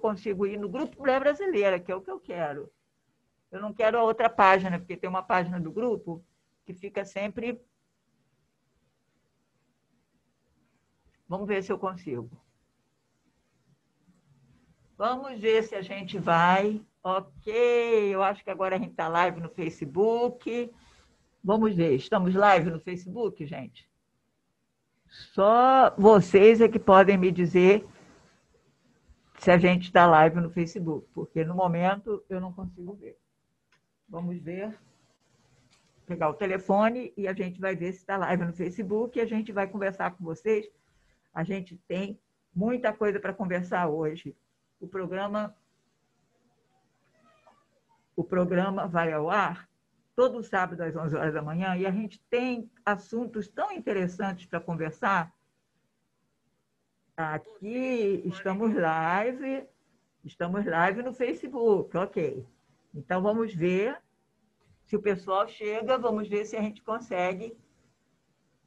consigo ir no Grupo Mulher Brasileira, que é o que eu quero. Eu não quero a outra página, porque tem uma página do grupo que fica sempre. Vamos ver se eu consigo. Vamos ver se a gente vai. Ok, eu acho que agora a gente está live no Facebook. Vamos ver, estamos live no Facebook, gente? Só vocês é que podem me dizer se a gente está live no Facebook, porque no momento eu não consigo ver. Vamos ver. Pegar o telefone e a gente vai ver se está live no Facebook e a gente vai conversar com vocês. A gente tem muita coisa para conversar hoje. O programa o programa vai ao ar todo sábado às 11 horas da manhã e a gente tem assuntos tão interessantes para conversar Aqui estamos live, estamos live no Facebook, ok. Então vamos ver se o pessoal chega, vamos ver se a gente consegue.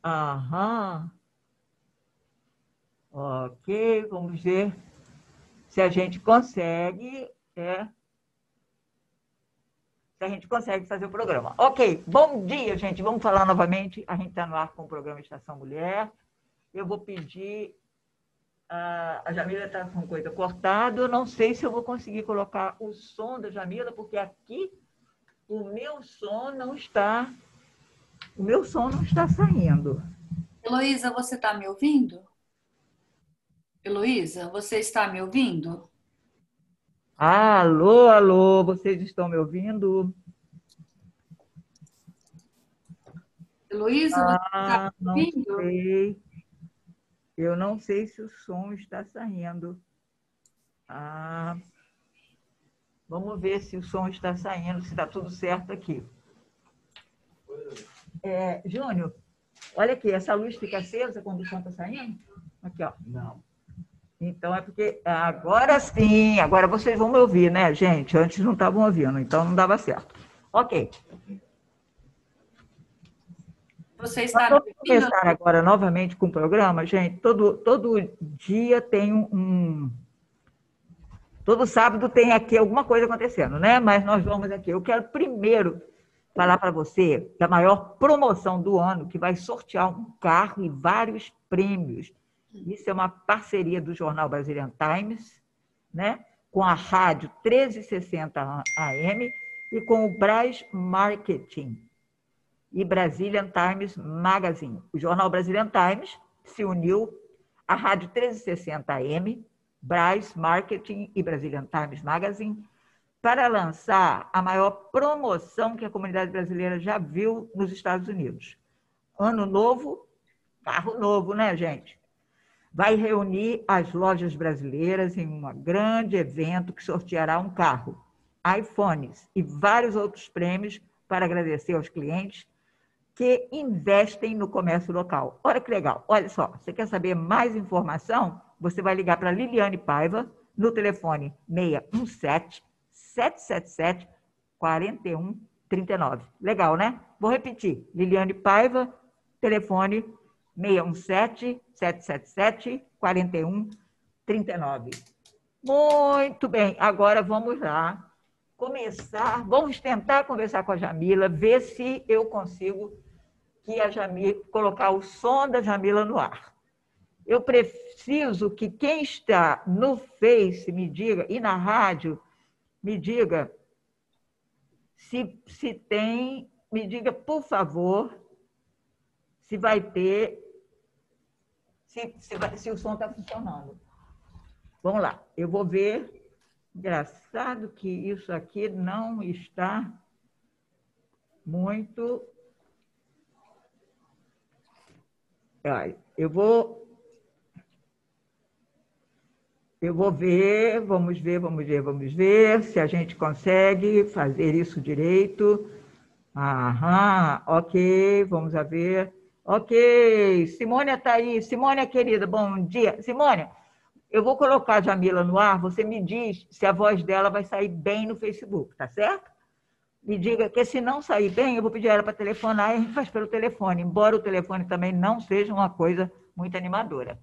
Aham. Ok, vamos ver se a gente consegue. É, se a gente consegue fazer o programa. Ok, bom dia, gente. Vamos falar novamente. A gente está no ar com o programa Estação Mulher. Eu vou pedir a Jamila está com coisa cortada. Eu não sei se eu vou conseguir colocar o som da Jamila, porque aqui o meu som não está. O meu som não está saindo. Heloísa, você está me ouvindo? Heloísa, você está me ouvindo? Alô, alô, vocês estão me ouvindo? Heloísa, você está me ah, ouvindo? Não sei. Eu não sei se o som está saindo. Ah, vamos ver se o som está saindo, se está tudo certo aqui. É, Júnior, olha aqui, essa luz fica acesa quando o som está saindo? Aqui, ó. Não. Então é porque agora sim, agora vocês vão me ouvir, né, gente? Antes não estavam ouvindo, então não dava certo. Ok. Você está Vamos começar agora novamente com o programa, gente. Todo, todo dia tem um. Todo sábado tem aqui alguma coisa acontecendo, né? Mas nós vamos aqui. Eu quero primeiro falar para você que a maior promoção do ano, que vai sortear um carro e vários prêmios. Isso é uma parceria do Jornal Brazilian Times, né? com a rádio 1360 AM e com o Braz Marketing e Brazilian Times Magazine. O jornal Brazilian Times se uniu à Rádio 1360 AM, Braz Marketing e Brazilian Times Magazine para lançar a maior promoção que a comunidade brasileira já viu nos Estados Unidos. Ano novo, carro novo, né, gente? Vai reunir as lojas brasileiras em um grande evento que sorteará um carro, iPhones e vários outros prêmios para agradecer aos clientes que investem no comércio local. Olha que legal. Olha só, você quer saber mais informação? Você vai ligar para Liliane Paiva no telefone 617 777 4139. Legal, né? Vou repetir. Liliane Paiva, telefone 617 777 4139. Muito bem. Agora vamos lá começar, vamos tentar conversar com a Jamila, ver se eu consigo que a Jamila, colocar o som da Jamila no ar. Eu preciso que quem está no Face me diga, e na rádio, me diga se, se tem, me diga, por favor, se vai ter, se, se, vai, se o som está funcionando. Vamos lá, eu vou ver. Engraçado que isso aqui não está muito eu vou. Eu vou ver, vamos ver, vamos ver, vamos ver se a gente consegue fazer isso direito. Aham, ok, vamos ver. Ok, Simônia está aí. Simônia, querida, bom dia. Simônia, eu vou colocar a Jamila no ar, você me diz se a voz dela vai sair bem no Facebook, tá certo? Me diga que se não sair bem, eu vou pedir ela para telefonar e a gente faz pelo telefone, embora o telefone também não seja uma coisa muito animadora.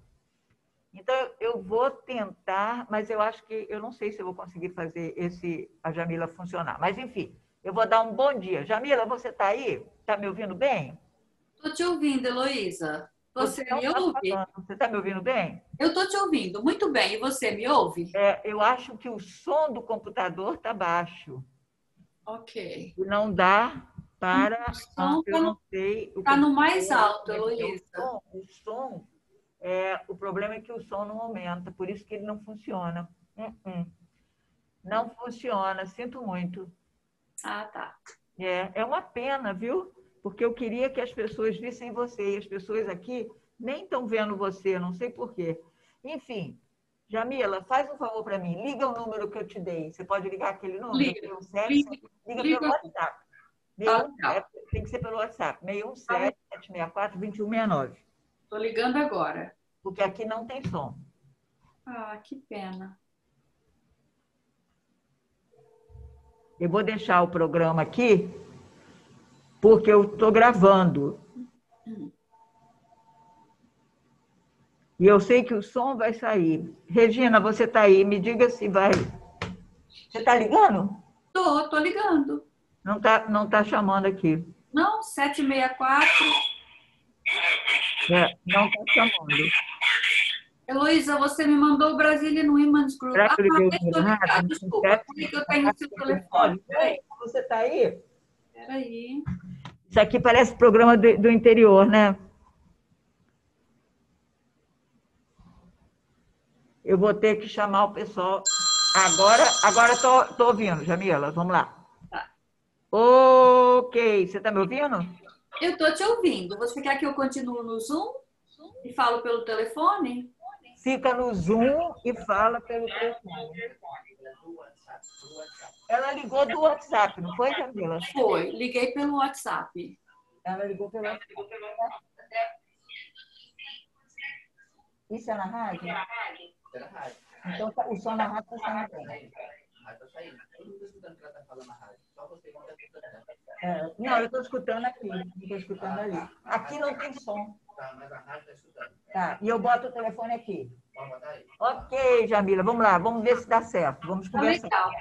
Então, eu vou tentar, mas eu acho que eu não sei se eu vou conseguir fazer esse a Jamila funcionar. Mas, enfim, eu vou dar um bom dia. Jamila, você está aí? Está me ouvindo bem? Estou te ouvindo, Heloísa. Você me tá ouve? falando. Você está me ouvindo bem? Eu estou te ouvindo. Muito bem. E você me ouve? É, eu acho que o som do computador está baixo. Ok. E não dá para. O som eu tá no- não sei. o tá no mais alto, é é Heloísa. O som, o som é, o problema é que o som não aumenta, por isso que ele não funciona. Uh-uh. Não funciona, sinto muito. Ah, tá. É, é uma pena, viu? Porque eu queria que as pessoas vissem você e as pessoas aqui nem estão vendo você, não sei por quê. Enfim, Jamila, faz um favor para mim, liga o número que eu te dei. Você pode ligar aquele número? Liga, 617, liga, liga liga. pelo WhatsApp. Tá, 617, tem que ser pelo WhatsApp. 617 764 2169. Estou ligando agora. Porque aqui não tem som. Ah, que pena. Eu vou deixar o programa aqui, porque eu estou gravando. E eu sei que o som vai sair. Regina, você está aí, me diga se vai. Você está ligando? Tô, tô ligando. Não está não tá chamando aqui. Não, 764. É, não está chamando. Heloísa, você me mandou o Brazilian Women's Group. Será que eu liguei deixa eu ligar, desculpa. Peraí que eu tenho o seu telefone. Peraí, Você está aí? peraí. Isso aqui parece programa do, do interior, né? Eu vou ter que chamar o pessoal. Agora, agora tô, tô ouvindo, Jamila. Vamos lá. Tá. Ok, você está me ouvindo? Eu tô te ouvindo. Você quer que eu continue no Zoom e falo pelo telefone? Fica no Zoom e fala pelo telefone. Ela ligou do WhatsApp, não foi, Jamila? Foi, liguei pelo WhatsApp. Ela ligou pelo WhatsApp. Isso é na rádio? Era rádio. Então tá- o som na rádio está saindo bem. Mas tá saindo. Eu não tô escutando o que ela tá falando na rádio. Só você que tá escutando. É, não, eu estou escutando aqui, não estou escutando ali. Aqui não tem som. Tá, mas a rádio tá escutando. Tá, e eu boto o telefone aqui. Ok, Jamila, vamos lá, vamos ver se dá certo. Vamos Tá conversar. legal.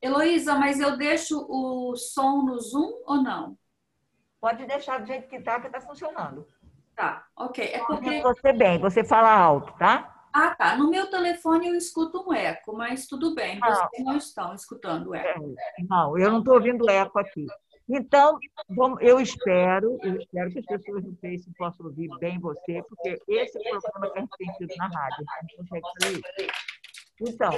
Heloísa, mas eu deixo o som no Zoom ou não? Pode deixar do jeito que está, que está funcionando. Tá, ok. É porque. Você bem, você fala alto, tá? Ah, tá. No meu telefone eu escuto um eco, mas tudo bem. Ah. Vocês não estão escutando eco. É, Não, eu não estou ouvindo eco aqui. Então, vamos- eu espero, eu espero que as pessoas no Face possam ouvir bem você, porque esse é o programa que a gente tem tido na rádio. A gente consegue fazer isso. Então,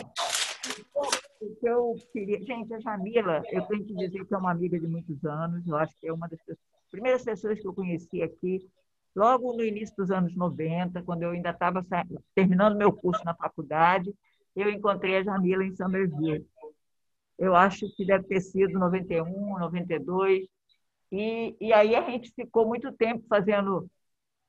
o que eu queria. Gente, a Jamila, eu tenho que dizer que é uma amiga de muitos anos. Eu acho que é uma das pessoas- primeiras pessoas que eu conheci aqui, logo no início dos anos 90, quando eu ainda estava terminando meu curso na faculdade, eu encontrei a Jamila em Somerville. Eu acho que deve ter sido 91, 92. E, e aí a gente ficou muito tempo fazendo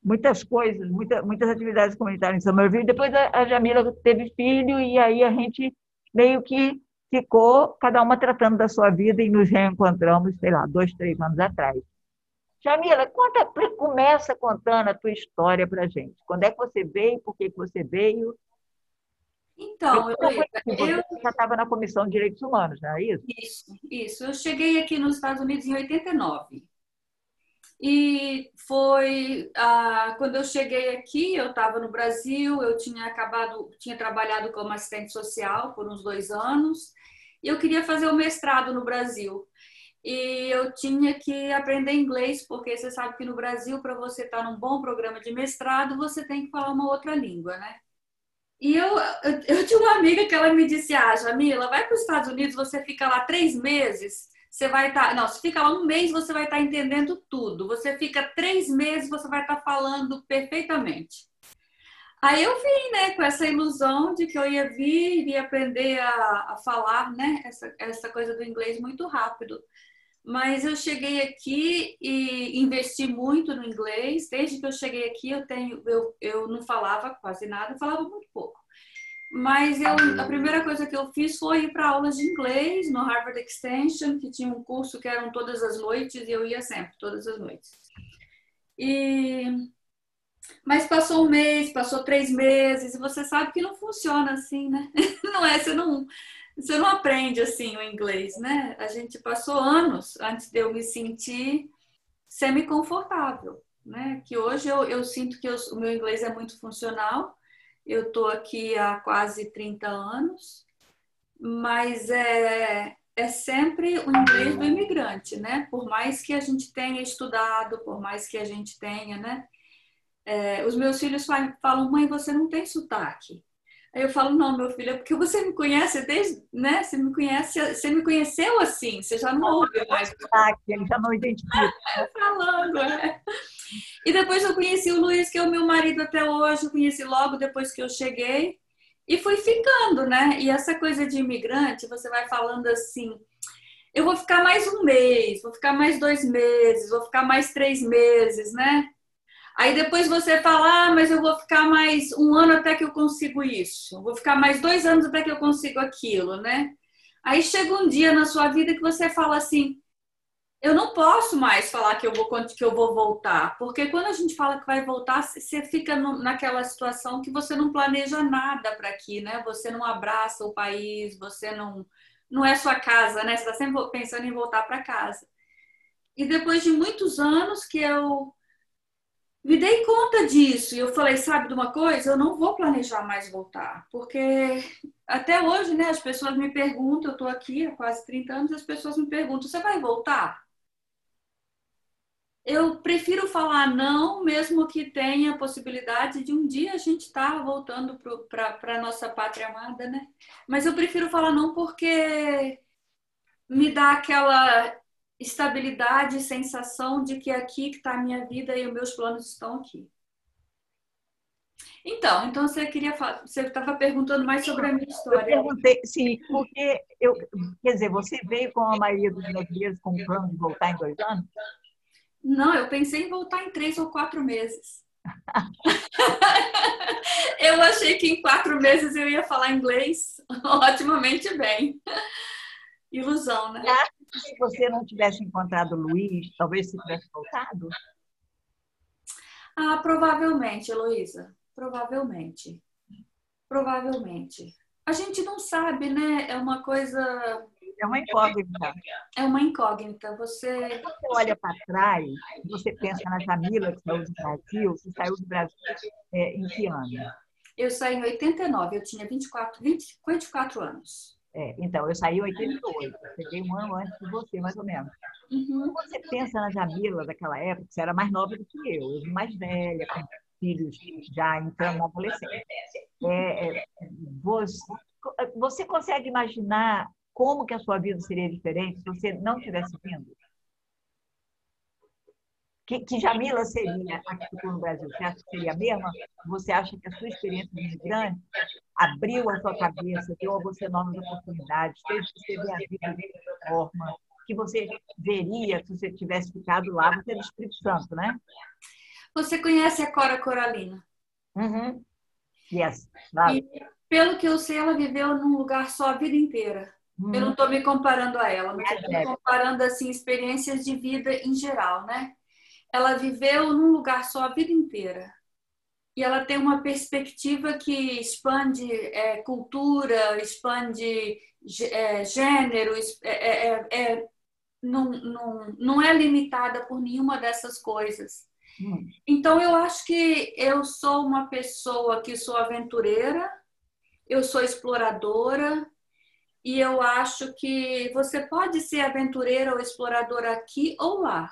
muitas coisas, muita, muitas atividades comunitárias em Somerville. Depois a, a Jamila teve filho e aí a gente meio que ficou, cada uma tratando da sua vida e nos reencontramos, sei lá, dois, três anos atrás. Jamila, conta, começa contando a tua história para gente. Quando é que você veio? Por que que você veio? Então, eu eu, você já estava na Comissão de Direitos Humanos, não é isso? Isso, isso. Eu cheguei aqui nos Estados Unidos em 89. E foi ah, quando eu cheguei aqui, eu estava no Brasil, eu tinha acabado, tinha trabalhado como assistente social por uns dois anos, e eu queria fazer o mestrado no Brasil. E eu tinha que aprender inglês, porque você sabe que no Brasil, para você estar num bom programa de mestrado, você tem que falar uma outra língua, né? E eu, eu, eu tinha uma amiga que ela me disse, ah, Jamila, vai para os Estados Unidos, você fica lá três meses, você vai estar... não, se fica lá um mês, você vai estar entendendo tudo. Você fica três meses, você vai estar falando perfeitamente. Aí eu vim, né, com essa ilusão de que eu ia vir, iria aprender a, a falar, né, essa, essa coisa do inglês muito rápido. Mas eu cheguei aqui e investi muito no inglês. Desde que eu cheguei aqui, eu tenho, eu, eu não falava quase nada, falava muito pouco. Mas eu, a primeira coisa que eu fiz foi ir para aulas de inglês no Harvard Extension, que tinha um curso que eram todas as noites e eu ia sempre, todas as noites. E Mas passou um mês, passou três meses, e você sabe que não funciona assim, né? Não é, você não, você não aprende assim o inglês, né? A gente passou anos antes de eu me sentir semi-confortável, né? Que hoje eu, eu sinto que eu, o meu inglês é muito funcional. Eu estou aqui há quase 30 anos, mas é, é sempre o inglês do imigrante, né? Por mais que a gente tenha estudado, por mais que a gente tenha, né? É, os meus filhos falam, mãe, você não tem sotaque. Aí eu falo, não, meu filho, é porque você me conhece desde, né? Você me conhece, você me conheceu assim, você já não ouve mais. Ele já não identifica. Falando, é. E depois eu conheci o Luiz, que é o meu marido até hoje, eu conheci logo depois que eu cheguei. E fui ficando, né? E essa coisa de imigrante, você vai falando assim, eu vou ficar mais um mês, vou ficar mais dois meses, vou ficar mais três meses, né? Aí depois você fala, ah, mas eu vou ficar mais um ano até que eu consigo isso, vou ficar mais dois anos até que eu consigo aquilo, né? Aí chega um dia na sua vida que você fala assim, eu não posso mais falar que eu vou que eu vou voltar, porque quando a gente fala que vai voltar, você fica naquela situação que você não planeja nada para aqui, né? Você não abraça o país, você não não é sua casa, né? Você está sempre pensando em voltar para casa. E depois de muitos anos que eu me dei conta disso e eu falei, sabe de uma coisa? Eu não vou planejar mais voltar, porque até hoje, né, as pessoas me perguntam, eu estou aqui há quase 30 anos, as pessoas me perguntam, você vai voltar? Eu prefiro falar não, mesmo que tenha a possibilidade de um dia a gente estar tá voltando para a nossa pátria amada, né? Mas eu prefiro falar não porque me dá aquela estabilidade e sensação de que é aqui que está a minha vida e os meus planos estão aqui. Então, então você queria falar, você estava perguntando mais sobre a minha história. Eu perguntei, sim, porque eu, quer dizer, você veio com a maioria dos brasileiros com o plano de voltar em dois anos? Não, eu pensei em voltar em três ou quatro meses. eu achei que em quatro meses eu ia falar inglês otimamente bem. Ilusão, né? Se você não tivesse encontrado o Luiz, talvez você tivesse voltado? Ah, provavelmente, Heloísa. Provavelmente. Provavelmente. A gente não sabe, né? É uma coisa. É uma incógnita. É uma incógnita. Você. Quando você olha para trás, você pensa na Jamila, que saiu do Brasil, que saiu do Brasil é, em que ano? Eu saí em 89, eu tinha 24, 20, 24 anos. É, então, eu saí em 88, cheguei um ano antes de você, mais ou menos. Uhum. Quando você pensa na Jamila daquela época, você era mais nova do que eu, eu mais velha, com filhos já entrando na adolescência. É, é, você, você consegue imaginar como que a sua vida seria diferente se você não tivesse vindo? Que, que Jamila seria aqui no Brasil? Você acha que seria a mesma? Você acha que a sua experiência de imigrante abriu a sua cabeça, deu a você novas oportunidades, fez você ver a vida de outra forma, que você veria se você tivesse ficado lá, você é do Espírito Santo, né? Você conhece a Cora Coralina? Uhum. Yes. Claro. E, pelo que eu sei, ela viveu num lugar só a vida inteira. Uhum. Eu não estou me comparando a ela, mas estou me comparando assim experiências de vida em geral, né? Ela viveu num lugar só a vida inteira e ela tem uma perspectiva que expande é, cultura, expande é, gênero, é, é, é, é, não, não, não é limitada por nenhuma dessas coisas. Hum. Então, eu acho que eu sou uma pessoa que sou aventureira, eu sou exploradora, e eu acho que você pode ser aventureira ou exploradora aqui ou lá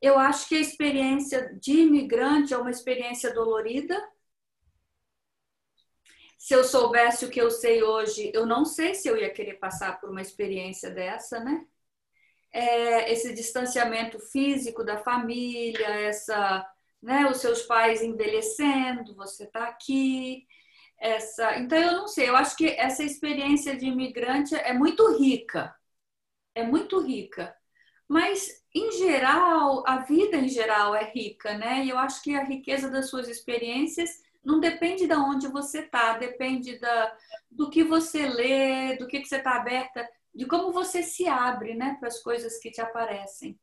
eu acho que a experiência de imigrante é uma experiência dolorida. Se eu soubesse o que eu sei hoje, eu não sei se eu ia querer passar por uma experiência dessa, né? É, esse distanciamento físico da família, essa, né, os seus pais envelhecendo, você está aqui, essa. Então eu não sei. Eu acho que essa experiência de imigrante é muito rica, é muito rica. Mas, em geral, a vida em geral é rica, né? E eu acho que a riqueza das suas experiências não depende de onde você está, depende da, do que você lê, do que, que você está aberta, de como você se abre, né, para as coisas que te aparecem.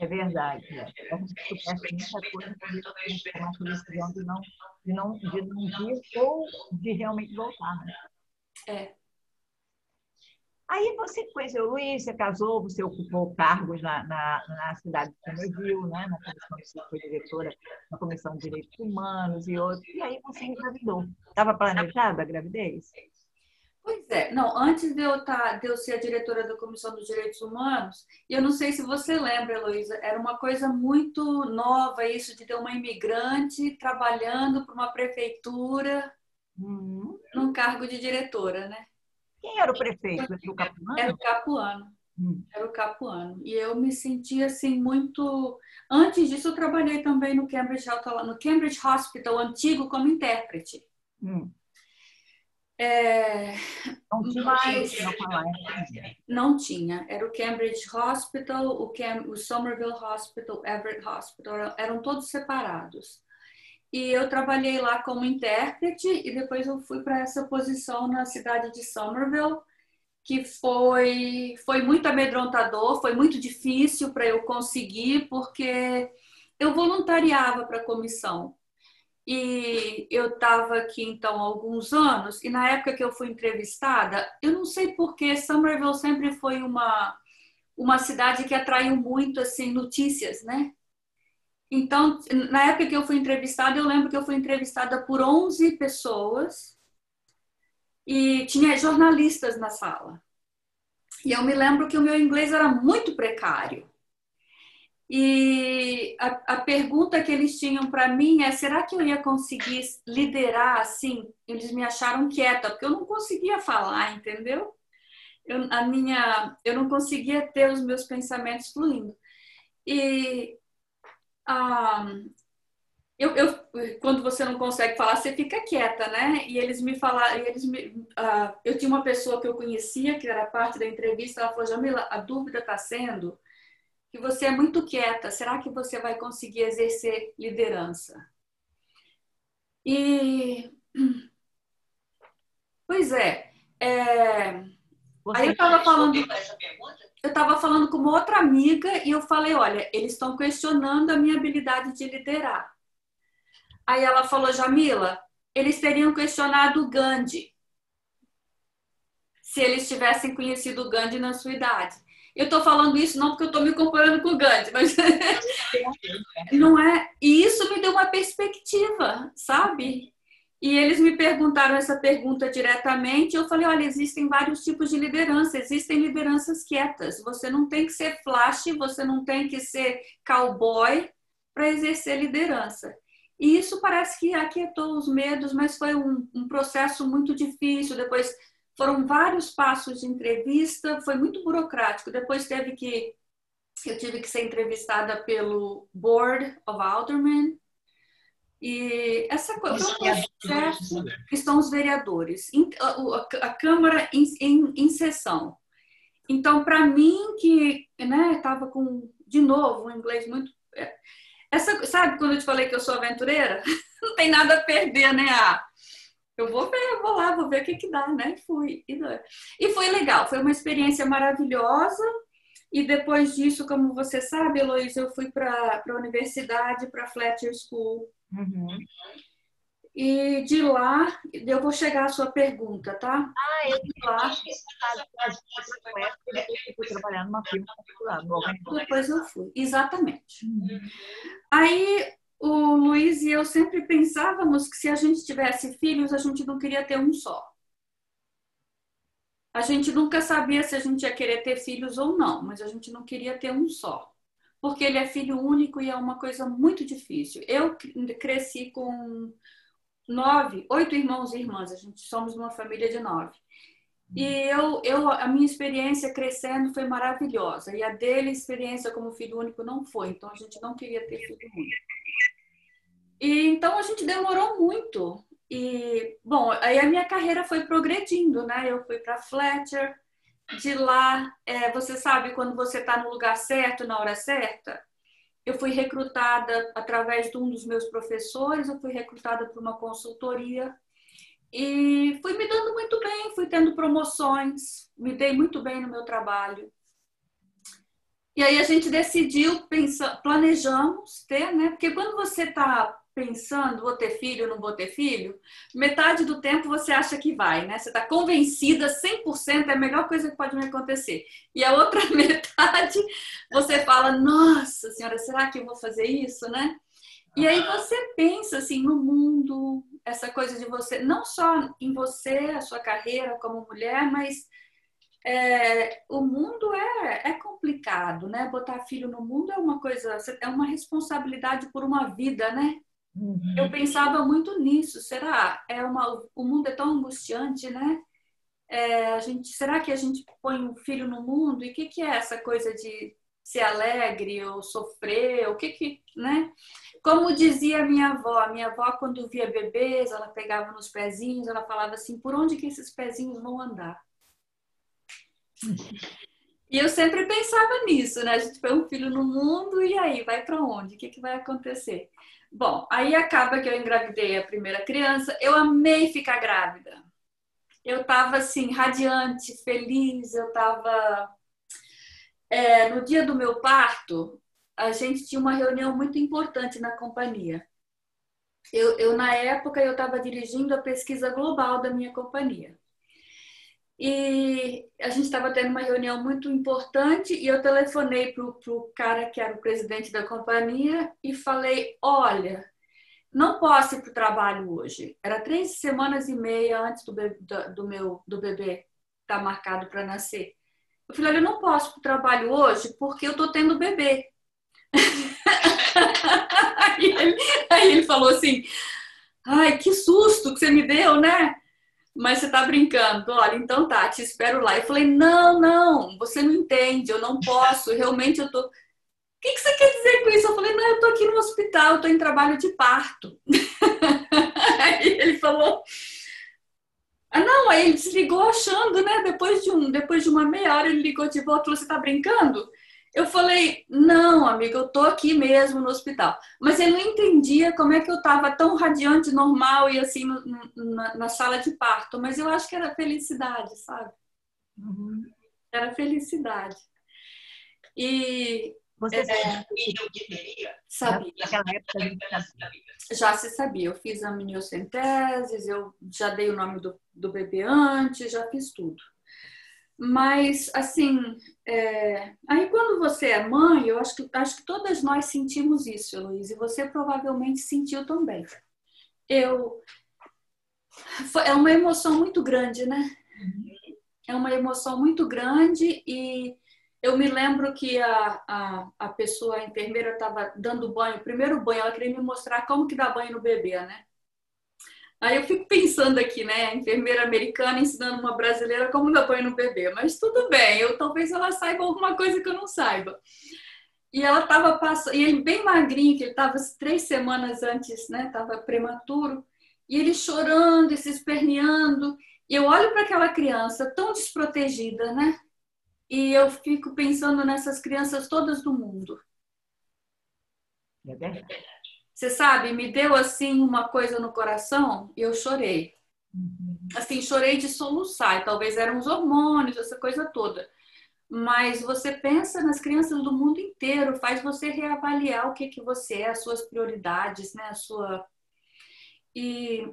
É verdade. É. A gente supera muita coisa a gente não, de, não, de não vir ou de realmente voltar. Né? É. Aí você conheceu o Luiz, você casou, você ocupou cargos na, na, na cidade de Somerville, né? na comissão, você foi diretora na Comissão de Direitos Humanos e outros, e aí você engravidou. Estava planejada a gravidez? Pois é, não, antes de eu, tá, de eu ser a diretora da Comissão dos Direitos Humanos, e eu não sei se você lembra, Heloísa, era uma coisa muito nova isso de ter uma imigrante trabalhando para uma prefeitura uhum. num cargo de diretora, né? Quem era o prefeito? Era o Capuano? Era o Capuano. Hum. Era o Capuano. E eu me sentia assim muito. Antes disso, eu trabalhei também no Cambridge, no Cambridge Hospital antigo como intérprete. Hum. É, não tinha mas, falar, não tinha. Era o Cambridge Hospital, o, Cam, o Somerville Hospital, Everett Hospital, eram todos separados. E eu trabalhei lá como intérprete e depois eu fui para essa posição na cidade de Somerville, que foi foi muito amedrontador, foi muito difícil para eu conseguir porque eu voluntariava para a comissão. E eu estava aqui então há alguns anos e na época que eu fui entrevistada, eu não sei porque Somerville sempre foi uma uma cidade que atraiu muito assim notícias, né? Então, na época que eu fui entrevistada, eu lembro que eu fui entrevistada por 11 pessoas e tinha jornalistas na sala. E eu me lembro que o meu inglês era muito precário. E a, a pergunta que eles tinham para mim é: será que eu ia conseguir liderar assim? Eles me acharam quieta, porque eu não conseguia falar, entendeu? Eu, a minha, eu não conseguia ter os meus pensamentos fluindo. E ah, eu, eu, quando você não consegue falar, você fica quieta, né? E eles me falaram, eles me, ah, eu tinha uma pessoa que eu conhecia, que era parte da entrevista, ela falou, Jamila, a dúvida está sendo que você é muito quieta, será que você vai conseguir exercer liderança? E, pois é, é... aí eu estava falando... Essa pergunta? Eu estava falando com uma outra amiga e eu falei, olha, eles estão questionando a minha habilidade de liderar. Aí ela falou, Jamila, eles teriam questionado o Gandhi se eles tivessem conhecido o Gandhi na sua idade. Eu estou falando isso não porque eu estou me comparando com o Gandhi, mas não é. E isso me deu uma perspectiva, sabe? E eles me perguntaram essa pergunta diretamente. Eu falei: olha, existem vários tipos de liderança. Existem lideranças quietas. Você não tem que ser flash, você não tem que ser cowboy para exercer liderança. E isso parece que aquietou os medos, mas foi um, um processo muito difícil. Depois foram vários passos de entrevista, foi muito burocrático. Depois teve que eu tive que ser entrevistada pelo Board of Aldermen e essa coisa, processo que estão os vereadores, a, Câmara em, em, em sessão. Então, para mim, que estava né, com, de novo, um inglês muito. É, essa, sabe quando eu te falei que eu sou aventureira? Não tem nada a perder, né? Ah, eu vou ver, eu vou lá, vou ver o que, que dá, né? E fui. E, e foi legal, foi uma experiência maravilhosa. E depois disso, como você sabe, Heloísa, eu fui para a universidade, para Fletcher School, Uhum. E de lá, eu vou chegar à sua pergunta, tá? Ah, eu de lá. fui trabalhar numa firma particular. Depois eu fui, exatamente. Uhum. Aí o Luiz e eu sempre pensávamos que se a gente tivesse filhos, a gente não queria ter um só. A gente nunca sabia se a gente ia querer ter filhos ou não, mas a gente não queria ter um só porque ele é filho único e é uma coisa muito difícil. Eu cresci com nove, oito irmãos e irmãs, a gente somos uma família de nove. E eu, eu, a minha experiência crescendo foi maravilhosa. E a dele, experiência como filho único, não foi. Então, a gente não queria ter filho único. E, então, a gente demorou muito. E, bom, aí a minha carreira foi progredindo, né? Eu fui para Fletcher, de lá, é, você sabe quando você está no lugar certo, na hora certa? Eu fui recrutada através de um dos meus professores, eu fui recrutada por uma consultoria e fui me dando muito bem, fui tendo promoções, me dei muito bem no meu trabalho. E aí a gente decidiu, pensa, planejamos ter, né? Porque quando você está pensando, vou ter filho, não vou ter filho, metade do tempo você acha que vai, né? Você está convencida 100% é a melhor coisa que pode me acontecer. E a outra metade você fala, nossa senhora, será que eu vou fazer isso, né? E aí você pensa assim no mundo, essa coisa de você, não só em você, a sua carreira como mulher, mas é, o mundo é, é complicado, né? Botar filho no mundo é uma coisa, é uma responsabilidade por uma vida, né? Eu pensava muito nisso. Será? É uma, o mundo é tão angustiante, né? É, a gente, será que a gente põe um filho no mundo? E o que, que é essa coisa de ser alegre ou sofrer? O que que, né? Como dizia minha avó, minha avó quando via bebês, ela pegava nos pezinhos, ela falava assim: por onde que esses pezinhos vão andar? E eu sempre pensava nisso, né? A gente põe um filho no mundo e aí vai para onde? O que, que vai acontecer? Bom, aí acaba que eu engravidei a primeira criança. Eu amei ficar grávida. Eu estava assim, radiante, feliz. Eu estava. É, no dia do meu parto, a gente tinha uma reunião muito importante na companhia. Eu, eu na época, eu estava dirigindo a pesquisa global da minha companhia. E a gente estava tendo uma reunião muito importante e eu telefonei para o cara que era o presidente da companhia e falei: Olha, não posso ir para o trabalho hoje. Era três semanas e meia antes do, bebê, do meu do bebê estar tá marcado para nascer. Eu falei: Olha, eu não posso para o trabalho hoje porque eu estou tendo bebê. aí, ele, aí ele falou assim: Ai, que susto que você me deu, né? Mas você tá brincando. Olha, então tá, te espero lá. Eu falei, não, não, você não entende, eu não posso, realmente eu tô. O que, que você quer dizer com isso? Eu falei, não, eu tô aqui no hospital, eu tô em trabalho de parto. aí ele falou. Ah, não, aí ele desligou achando, né? Depois de, um, depois de uma meia hora, ele ligou de volta e falou: Você tá brincando? Eu falei, não, amiga, eu tô aqui mesmo no hospital. Mas ele não entendia como é que eu tava tão radiante, normal e assim no, na, na, sala de parto. Mas eu acho que era felicidade, sabe? Uhum. Era felicidade. E. Você é, sabia o que teria? Sabia. Naquela época sabia. Já se sabia. Eu fiz a amniocenteses, eu já dei o nome do, do bebê antes, já fiz tudo. Mas, assim, é... aí quando você é mãe, eu acho que, acho que todas nós sentimos isso, Luiz, e você provavelmente sentiu também. Eu. É uma emoção muito grande, né? É uma emoção muito grande e eu me lembro que a, a, a pessoa, a enfermeira, estava dando banho, primeiro banho, ela queria me mostrar como que dá banho no bebê, né? Aí eu fico pensando aqui, né, enfermeira americana ensinando uma brasileira como dar banho no bebê, mas tudo bem, eu talvez ela saiba alguma coisa que eu não saiba. E ela estava passando, e ele bem magrinho, que ele estava três semanas antes, né, estava prematuro, e ele chorando e se esperneando, e eu olho para aquela criança tão desprotegida, né, e eu fico pensando nessas crianças todas do mundo. É verdade. Você sabe, me deu assim uma coisa no coração e eu chorei. Uhum. Assim, chorei de soluçar. Talvez eram os hormônios, essa coisa toda. Mas você pensa nas crianças do mundo inteiro, faz você reavaliar o que que você é, as suas prioridades, né? A sua e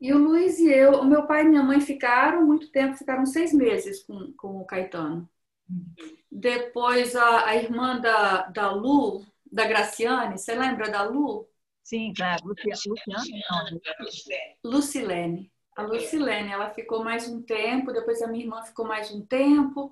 e o Luiz e eu, o meu pai e minha mãe ficaram muito tempo, ficaram seis meses com, com o Caetano. Uhum. Depois a, a irmã da, da Lu, da Graciane, você lembra da Lu? Sim, claro. Luciane, não. Lucilene. A Lucilene, ela ficou mais um tempo, depois a minha irmã ficou mais um tempo.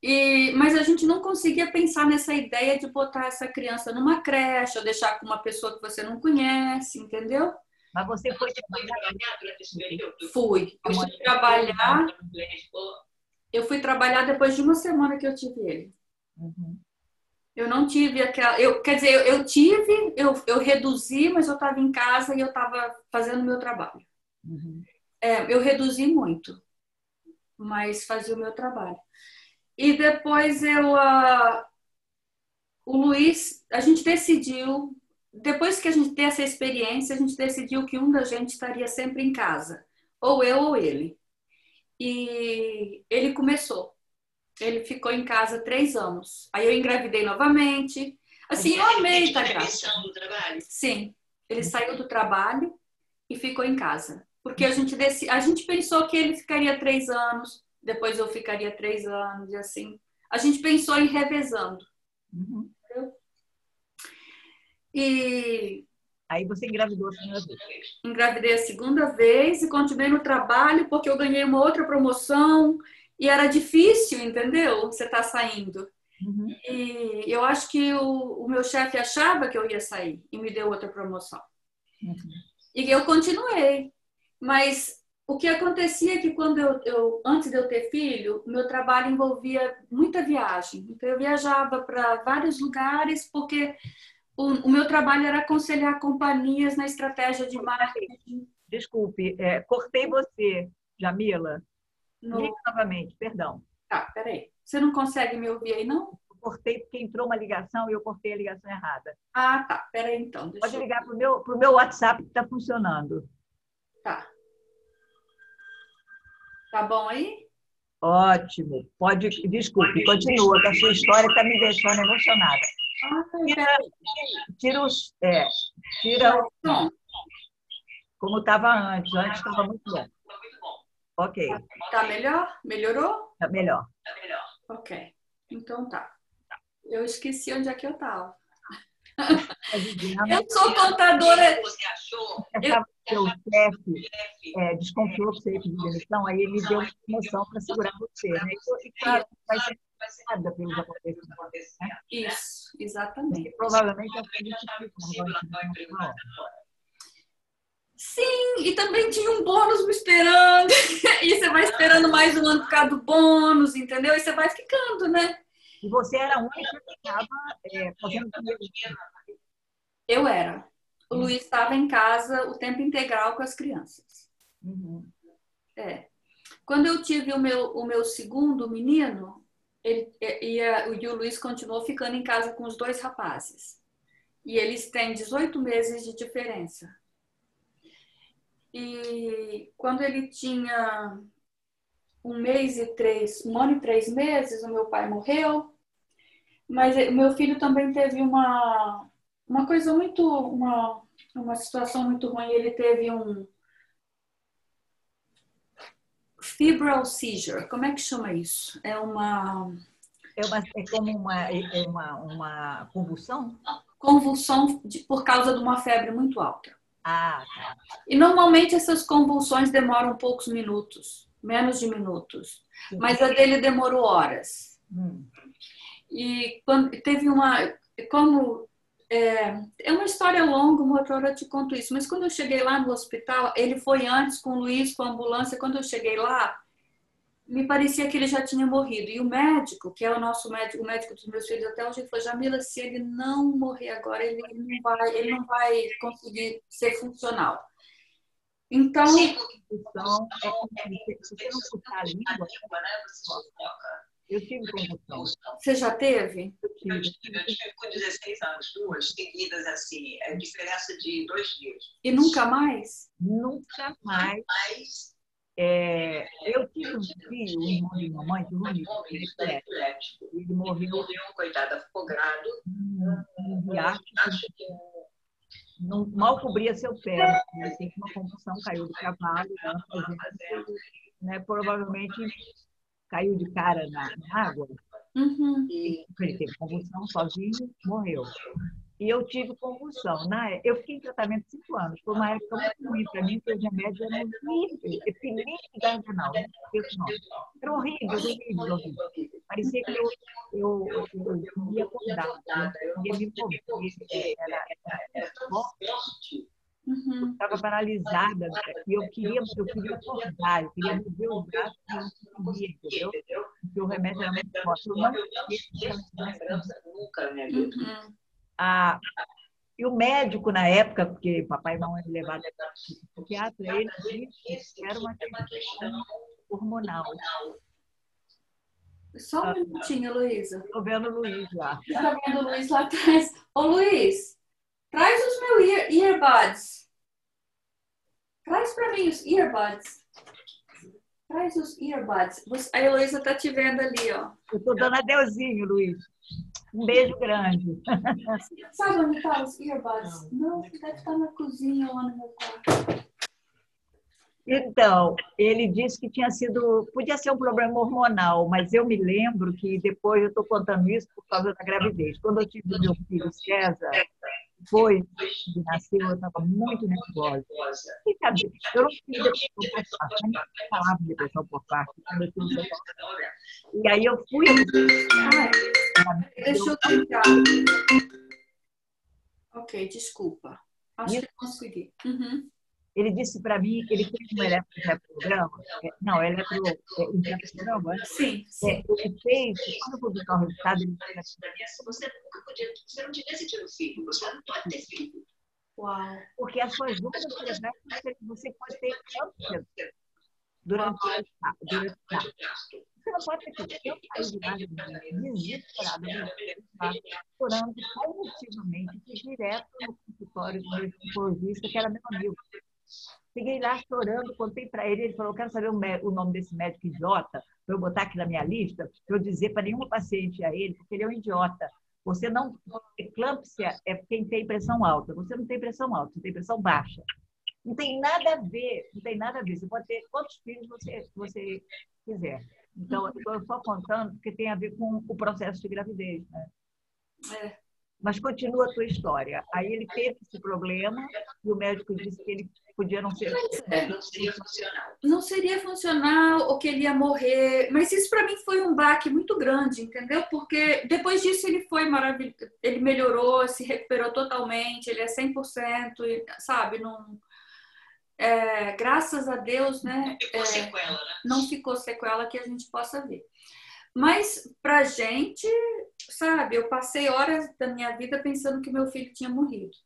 E, mas a gente não conseguia pensar nessa ideia de botar essa criança numa creche ou deixar com uma pessoa que você não conhece, entendeu? Mas você foi trabalhar durante esse período? Fui. Eu fui trabalhar. Eu fui trabalhar depois de uma semana que eu tive ele. Uhum. Eu não tive aquela. Eu, quer dizer, eu, eu tive, eu, eu reduzi, mas eu estava em casa e eu estava fazendo o meu trabalho. Uhum. É, eu reduzi muito, mas fazia o meu trabalho. E depois eu. Uh, o Luiz, a gente decidiu, depois que a gente teve essa experiência, a gente decidiu que um da gente estaria sempre em casa, ou eu ou ele. E ele começou. Ele ficou em casa três anos. Aí eu engravidei novamente. Assim, eu amei estar grávida. do trabalho. Sim, ele saiu do trabalho e ficou em casa. Porque a gente, deci... a gente pensou que ele ficaria três anos, depois eu ficaria três anos e assim. A gente pensou em revezando. Uhum. E Aí você engravidou a segunda vez. engravidei a segunda vez e continuei no trabalho porque eu ganhei uma outra promoção e era difícil, entendeu? Você tá saindo. Uhum. E eu acho que o, o meu chefe achava que eu ia sair e me deu outra promoção. Uhum. E eu continuei. Mas o que acontecia é que quando eu, eu antes de eu ter filho, o meu trabalho envolvia muita viagem. Então eu viajava para vários lugares porque o, o meu trabalho era aconselhar companhias na estratégia de marketing. Desculpe, é, cortei você, Jamila. No... Liga novamente, perdão. Tá, peraí. Você não consegue me ouvir aí, não? Eu cortei porque entrou uma ligação e eu cortei a ligação errada. Ah, tá. Peraí, então. Pode eu- ligar para o meu, pro meu WhatsApp que está funcionando. Tá. Tá bom aí? Ótimo. Pode, desculpe, continua, que a sua história está me deixando emocionada. Ah, Tira, peraí. tira os. É, tira o, Bom, como estava antes. Antes estava muito bom. Ok, tá melhor? Melhorou? tá melhor. Tá melhor. Ok. Então tá. Eu esqueci onde é que eu tava. Tá Eu sou contadora. Você achou? o chefe é, desconfiou que você ia pedir demissão, aí ele deu uma promoção para segurar você. Né? E, claro, vai ser nada pelos acontecimentos. Né? Isso, exatamente. E provavelmente é político agora. Sim, e também tinha um bônus me esperando. E você vai esperando mais um ano por causa do bônus, entendeu? E você vai ficando, né? E você era a única que estava é, fazendo dinheiro. Eu era. O Luiz estava em casa o tempo integral com as crianças. Uhum. É. Quando eu tive o meu, o meu segundo menino, ele, e, a- e o Luiz continuou ficando em casa com os dois rapazes. E eles têm 18 meses de diferença. E quando ele tinha um mês e três, um ano e três meses, o meu pai morreu. Mas o meu filho também teve uma, uma coisa muito, uma, uma situação muito ruim. Ele teve um febrile seizure. Como é que chama isso? É uma É, uma, é como uma, é uma, uma convulsão? convulsão de- por causa de uma febre muito alta. Ah, tá. E normalmente essas convulsões demoram poucos minutos, menos de minutos. Mas a dele demorou horas. Hum. E quando teve uma. Como. É, é uma história longa, uma outra hora eu te conto isso. Mas quando eu cheguei lá no hospital, ele foi antes com o Luiz, com a ambulância. Quando eu cheguei lá, me parecia que ele já tinha morrido. E o médico, que é o nosso médico, o médico dos meus filhos até hoje, ele falou: Jamila, se ele não morrer agora, ele não vai, ele não vai conseguir ser funcional. Então, Convulsão é você não a língua. né? Eu tive convulsão. você já teve? Eu tive. eu tive com 16 anos, duas seguidas assim, é diferença de dois dias. E nunca mais? Nunca mais. Mas É, eu tive um filho, um irmão de mamãe, que um é, epilético. ele Ele morreu morreu, coitada, grado. num num riacho Acho que não, mal cobria seu pé. Ele teve uma convulsão, caiu do cavalo, né, fazendo, né, provavelmente caiu de cara na, na água. Uhum. E ele teve convulsão sozinho, morreu. E eu tive convulsão. Na, é- eu fiquei em tratamento cinco anos. Foi uma época muito ruim para mim, porque os remédios eram horríveis. Esqueço o nome. Era horrível, horrível, horrível. Parecia que eu, eu, eu, eu ia acordar, eu ia me mover. Era, era, era forte. Uhum. estava paralisada e eu queria, eu queria acordar, eu queria mover os braços e eu não conseguia, entendeu? Porque o remédio era muito forte. Eu não queria aquela esperança. nunca na minha vida. Uhum. Ah, e o médico na época, porque papai e mamãe me levaram para o psiquiatra, ele disse que era uma questão hormonal. Só um minutinho, Luísa. Estou vendo o Luiz lá. Tá vendo o Luiz lá atrás? Ô, Luiz, traz os meus ear earbuds. Traz pra mim os earbuds. Traz os earbuds. A Heloísa tá te vendo ali, ó. Eu estou dando adeuzinho, Luiz. Um beijo grande. Sabe onde tá os earbuds? Não, deve estar na cozinha lá no meu quarto. Então, ele disse que tinha sido, podia ser um problema hormonal, mas eu me lembro que depois eu estou contando isso por causa da gravidez. Quando eu tive meu filho César, depois que nasceu, eu estava muito nervosa. E, sabe, eu não tive depressão por parte, eu nem falava de depressão por parte. E aí eu fui. Ai, deixa eu tentar. Ok, desculpa. Acho que consegui. Uhum. Ele disse para mim, ele fez um eletrocardiograma, é, não, eletrocardiograma, né? Sim, É, sim. ele fez, quando eu vou buscar o resultado, ele disse assim, Você nunca podia, você não devia tido um filho, você não pode ter filho. Uau. porque as suas você, você pode ter câncer durante o. Durante estado. Você não pode ter câncer. Eu saí de casa desesperada, chorando compulsivamente, fui direto no consultório do meu ginecologista, que era meu amigo. Cheguei lá chorando, contei para ele, ele falou, quero saber o nome desse médico idiota, para eu botar aqui na minha lista, para eu dizer para nenhuma paciente a ele, porque ele é um idiota. Você não. Eclâmpsia é quem tem pressão alta. Você não tem pressão alta, você tem pressão baixa. Não tem nada a ver, não tem nada a ver. Você pode ter quantos filhos você, você quiser. Então, eu estou só contando porque tem a ver com o processo de gravidez. Né? É. Mas continua a tua história. Aí ele teve esse problema e o médico disse que ele podia não ser. É. Não seria funcional. Não seria funcional ou que ele ia morrer, mas isso para mim foi um baque muito grande, entendeu? Porque depois disso ele foi maravilhoso, ele melhorou, se recuperou totalmente, ele é 100%, e, sabe? Não, é, graças a Deus, né? Ficou é, sequela, né? não ficou sequela que a gente possa ver. Mas pra gente, sabe, eu passei horas da minha vida pensando que meu filho tinha morrido.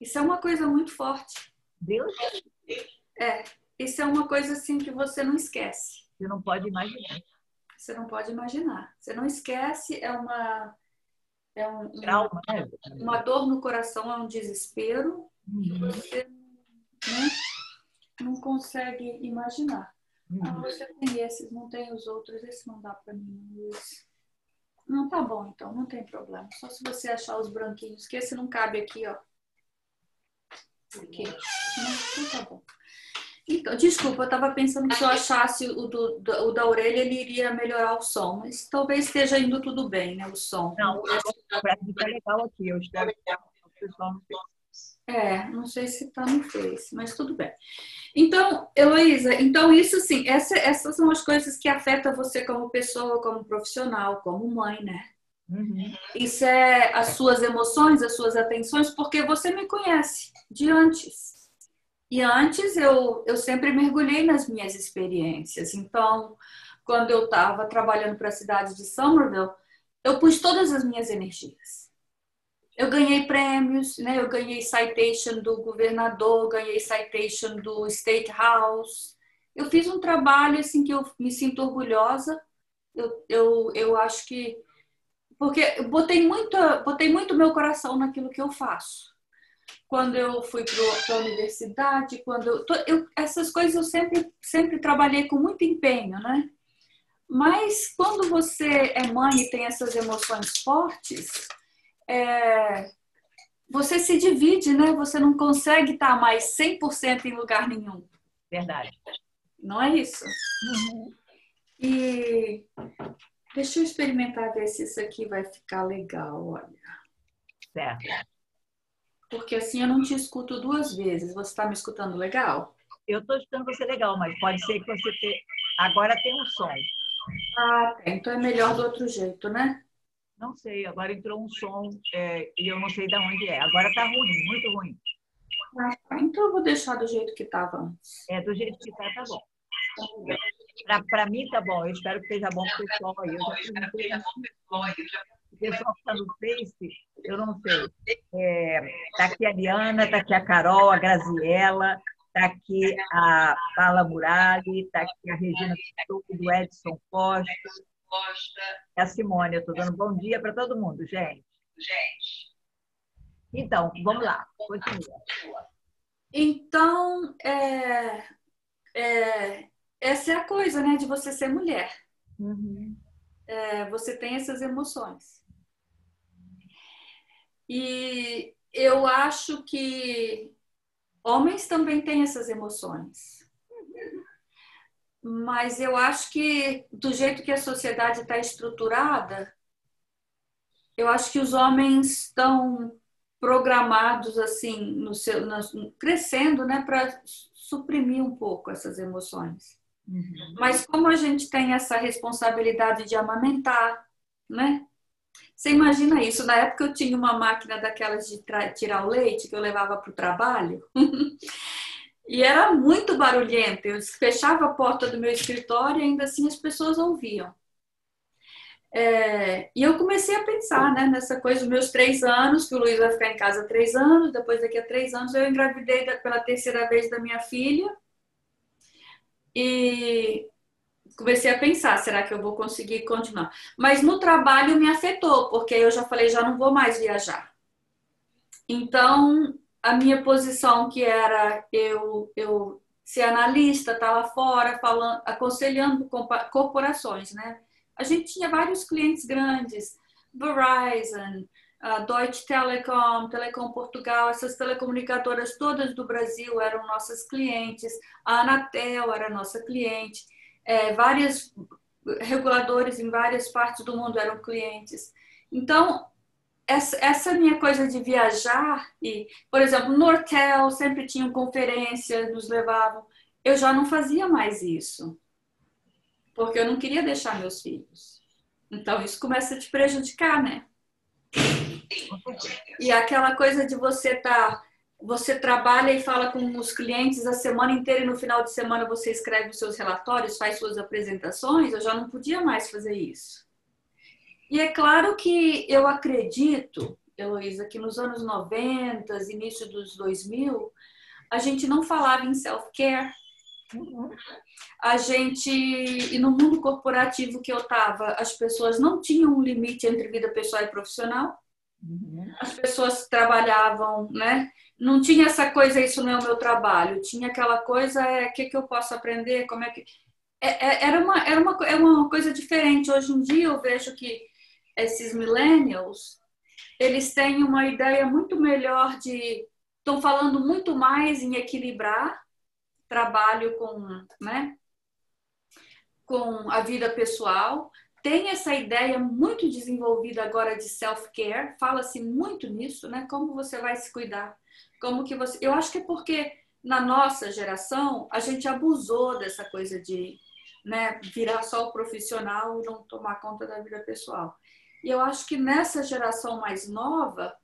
Isso é uma coisa muito forte. Deus, É, isso é uma coisa assim que você não esquece. você não pode imaginar. Você não pode imaginar. Você não esquece, é uma é um- Trauma, né? uma dor no coração, é um desespero Uhum. você né, não consegue imaginar. Ah, Uhum. você tem esses, não tem os outros, esse não dá pra mim, Luiz. Não, tá bom então, não tem problema. Só se você achar os branquinhos, que esse não cabe aqui, ó. Aqui. Não, então tá bom. Então, desculpa, eu tava pensando que se eu achasse o, do, do- o da orelha, ele iria melhorar o som, mas talvez esteja indo tudo bem, né? O som. Não, para mim tá legal aqui. Eu espero que o pessoal não tenha. É, não sei se tá no Face, mas tudo bem. Então, Heloísa, então isso assim, essa- essas são as coisas que afetam você como pessoa, como profissional, como mãe, né? Uhum. Isso é as suas emoções, as suas atenções, porque você me conhece de antes. E antes eu, eu sempre mergulhei nas minhas experiências. Então, quando eu estava trabalhando para a cidade de Somerville, eu pus todas as minhas energias. Eu ganhei prêmios, né? Eu ganhei citation do governador, ganhei citation do State House. Eu fiz um trabalho assim que eu me sinto orgulhosa. Eu, eu, eu acho que porque eu botei muito, botei muito meu coração naquilo que eu faço. Quando eu fui para a universidade, quando eu, eu- essas coisas eu sempre, sempre trabalhei com muito empenho, né? Mas quando você é mãe e tem essas emoções fortes, é, você se divide, né? Você não consegue estar mais 100% em lugar nenhum. Verdade. Não é isso? Uhum. E deixa eu experimentar ver se isso aqui vai ficar legal, olha. Certo. Porque assim eu não te escuto duas vezes. Você está me escutando legal? Eu estou escutando você legal, mas pode ser que você te... agora tem um som. Ah, tá. Então é melhor do outro jeito, né? Não sei, agora entrou um som é, e eu não sei de onde é. Agora está ruim, muito ruim. Ah, tá. Então eu vou deixar do jeito que estava antes. É, do jeito que está, tá bom. Para mim tá bom, eu espero que esteja bom para o pessoal aí. Eu já perguntei o pessoal que está no Face, eu não sei. É, tá aqui a Liana, tá aqui a Carol, a Graziella, tá aqui a Paula Murali, tá aqui a Regina Couto, do Edson Costa, Costa, e a Simone. Eu estou dando bom dia para todo mundo, gente. gente. Então, vamos lá, continua. Então, é, é, essa é a coisa, né, de você ser mulher. Uhum. É, você tem essas emoções. E eu acho que homens também têm essas emoções. Mas eu acho que, do jeito que a sociedade está estruturada, eu acho que os homens estão programados assim, no seu, no, crescendo, né, para suprimir um pouco essas emoções. Uhum. Mas como a gente tem essa responsabilidade de amamentar, né? Você imagina isso? Na época eu tinha uma máquina daquelas de tirar o leite que eu levava para o trabalho. e era muito barulhento. Eu fechava a porta do meu escritório e ainda assim as pessoas ouviam. É, e eu comecei a pensar né, nessa coisa dos meus três anos, que o Luiz vai ficar em casa três anos, depois daqui a três anos eu engravidei pela terceira vez da minha filha. E comecei a pensar, será que eu vou conseguir continuar? Mas no trabalho me afetou, porque eu já falei, já não vou mais viajar. Então, a minha posição que era eu, eu ser analista, estava fora, falando, aconselhando corporações, né? A gente tinha vários clientes grandes, Verizon, uh, Deutsche Telekom, Telecom Portugal, essas telecomunicadoras todas do Brasil eram nossas clientes, a Anatel era nossa cliente, é, vários reguladores em várias partes do mundo eram clientes. Então, essa, essa minha coisa de viajar, e, por exemplo, no hotel sempre tinham conferências, nos levavam, eu já não fazia mais isso, porque eu não queria deixar meus filhos. Então, isso começa a te prejudicar, né? E aquela coisa de você. Tá, você trabalha e fala com os clientes a semana inteira e no final de semana você escreve os seus relatórios, faz suas apresentações, eu já não podia mais fazer isso. E é claro que eu acredito, Heloísa, que nos anos 90, início dos 2000, a gente não falava em self-care. A gente, e no mundo corporativo que eu estava, as pessoas não tinham um limite entre vida pessoal e profissional. Uhum. As pessoas trabalhavam, né? Não tinha essa coisa, isso não é o meu trabalho. Tinha aquela coisa, é o que, que eu posso aprender, como é que. É, é, era, uma, era, uma, era uma coisa diferente. Hoje em dia eu vejo que esses millennials, eles têm uma ideia muito melhor de. Estão falando muito mais em equilibrar trabalho com, né, com a vida pessoal tem essa ideia muito desenvolvida agora de self-care, fala-se muito nisso, né? Como você vai se cuidar? Como que você. Eu acho que é porque na nossa geração a gente abusou dessa coisa de né, virar só o profissional e não tomar conta da vida pessoal. E eu acho que nessa geração mais nova,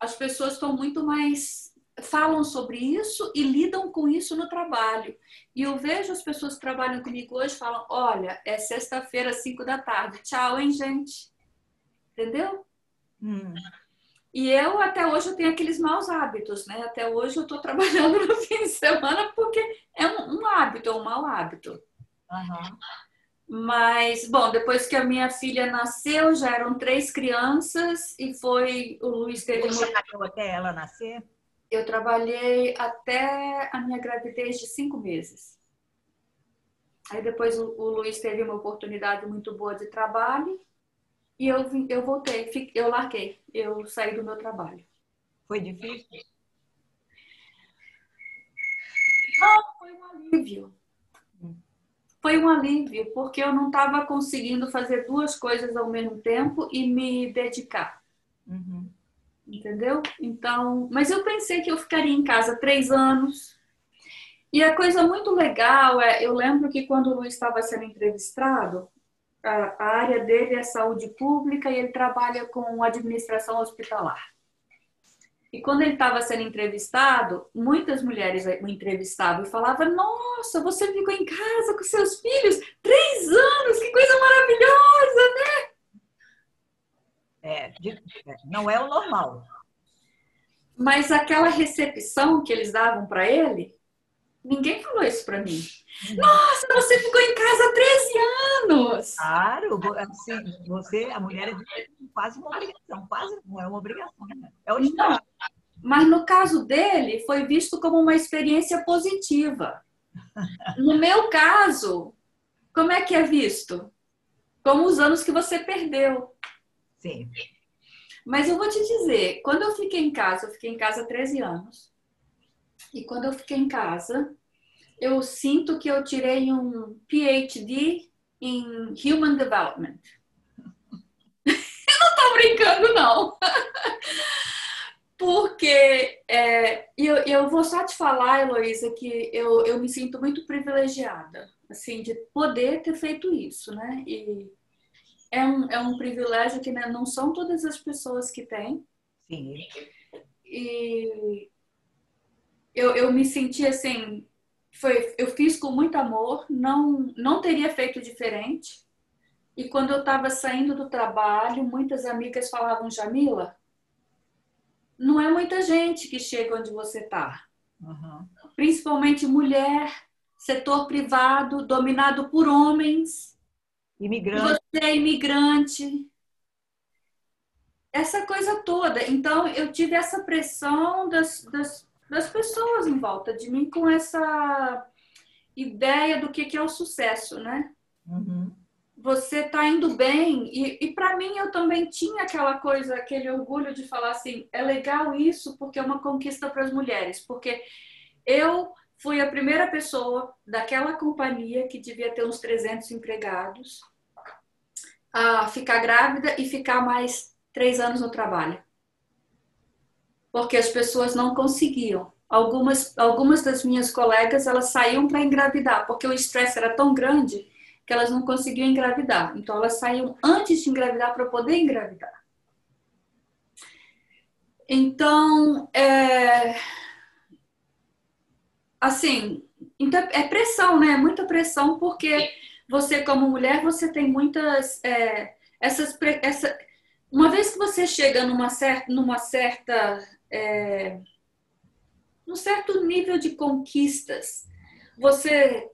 as pessoas estão muito mais falam sobre isso e lidam com isso no trabalho. E eu vejo as pessoas que trabalham comigo hoje falam: olha, é sexta-feira, às cinco da tarde. Tchau, hein, gente? Entendeu? Hum. E eu, até hoje, eu tenho aqueles maus hábitos, né? Até hoje eu estou trabalhando no fim de semana porque é um, um hábito, é um mau hábito. Uhum. Mas, bom, depois que a minha filha nasceu, já eram três crianças e foi o Luiz teve. Você uma... até ela nascer? eu trabalhei até a minha gravidez de cinco meses. Aí depois o, o Luiz teve uma oportunidade muito boa de trabalho e eu, eu voltei, eu larguei, eu saí do meu trabalho. Foi difícil? Não, foi um alívio. Foi um alívio, porque eu não estava conseguindo fazer duas coisas ao mesmo tempo e me dedicar. Uhum entendeu? Então, mas eu pensei que eu ficaria em casa três anos. E a coisa muito legal é, eu lembro que quando o Luiz estava sendo entrevistado, a, a área dele é saúde pública e ele trabalha com administração hospitalar. E quando ele estava sendo entrevistado, muitas mulheres o entrevistavam e falavam: Nossa, você ficou em casa com seus filhos três anos, que coisa maravilhosa, né? É, de, não é o normal. Mas aquela recepção que eles davam para ele, ninguém falou isso para mim. Nossa, você ficou em casa 13 anos! Claro, assim, você, a mulher é quase uma obrigação, quase não é uma obrigação, né? É o Estado. Mas no caso dele, foi visto como uma experiência positiva. No meu caso, como é que é visto? Como os anos que você perdeu. Sim. Mas eu vou te dizer, quando eu fiquei em casa, eu fiquei em casa há 13 anos. E quando eu fiquei em casa, eu sinto que eu tirei um PhD em Human Development. eu não tô brincando, não. Porque é, eu, eu vou só te falar, Heloísa, que eu, eu me sinto muito privilegiada, assim, de poder ter feito isso, né? E é um, é um privilégio que né, não são todas as pessoas que têm. Sim. E eu, eu me senti assim, foi, eu fiz com muito amor, não, não teria feito diferente. E quando eu estava saindo do trabalho, muitas amigas falavam, Jamila, não é muita gente que chega onde você está. Uhum. Principalmente mulher, setor privado, dominado por homens. Imigrante. Você é imigrante. Essa coisa toda. Então, eu tive essa pressão das, das, das pessoas em volta de mim com essa ideia do que, que é o sucesso, né? Uhum. Você está indo bem. E, e para mim, eu também tinha aquela coisa, aquele orgulho de falar assim: é legal isso porque é uma conquista para as mulheres. Porque eu fui a primeira pessoa daquela companhia que devia ter uns 300 empregados a ficar grávida e ficar mais três anos no trabalho. Porque as pessoas não conseguiam. Algumas, algumas das minhas colegas, elas saíam para engravidar, porque o estresse era tão grande que elas não conseguiam engravidar. Então, elas saíam antes de engravidar para poder engravidar. Então, é... assim, então é pressão, né? Muita pressão, porque você como mulher você tem muitas é, essas essa, uma vez que você chega numa certa numa certa é, num certo nível de conquistas você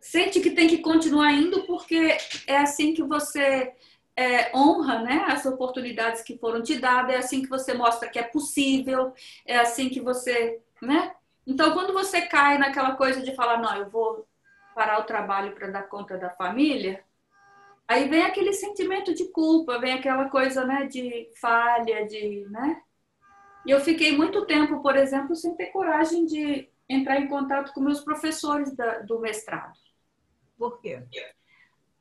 sente que tem que continuar indo porque é assim que você é, honra né, as oportunidades que foram te dadas, é assim que você mostra que é possível, é assim que você. Né? Então, quando você cai naquela coisa de falar, não, eu vou parar o trabalho para dar conta da família, aí vem aquele sentimento de culpa, vem aquela coisa, né, de falha, de, né? E eu fiquei muito tempo, por exemplo, sem ter coragem de entrar em contato com meus professores da, do mestrado. Por quê?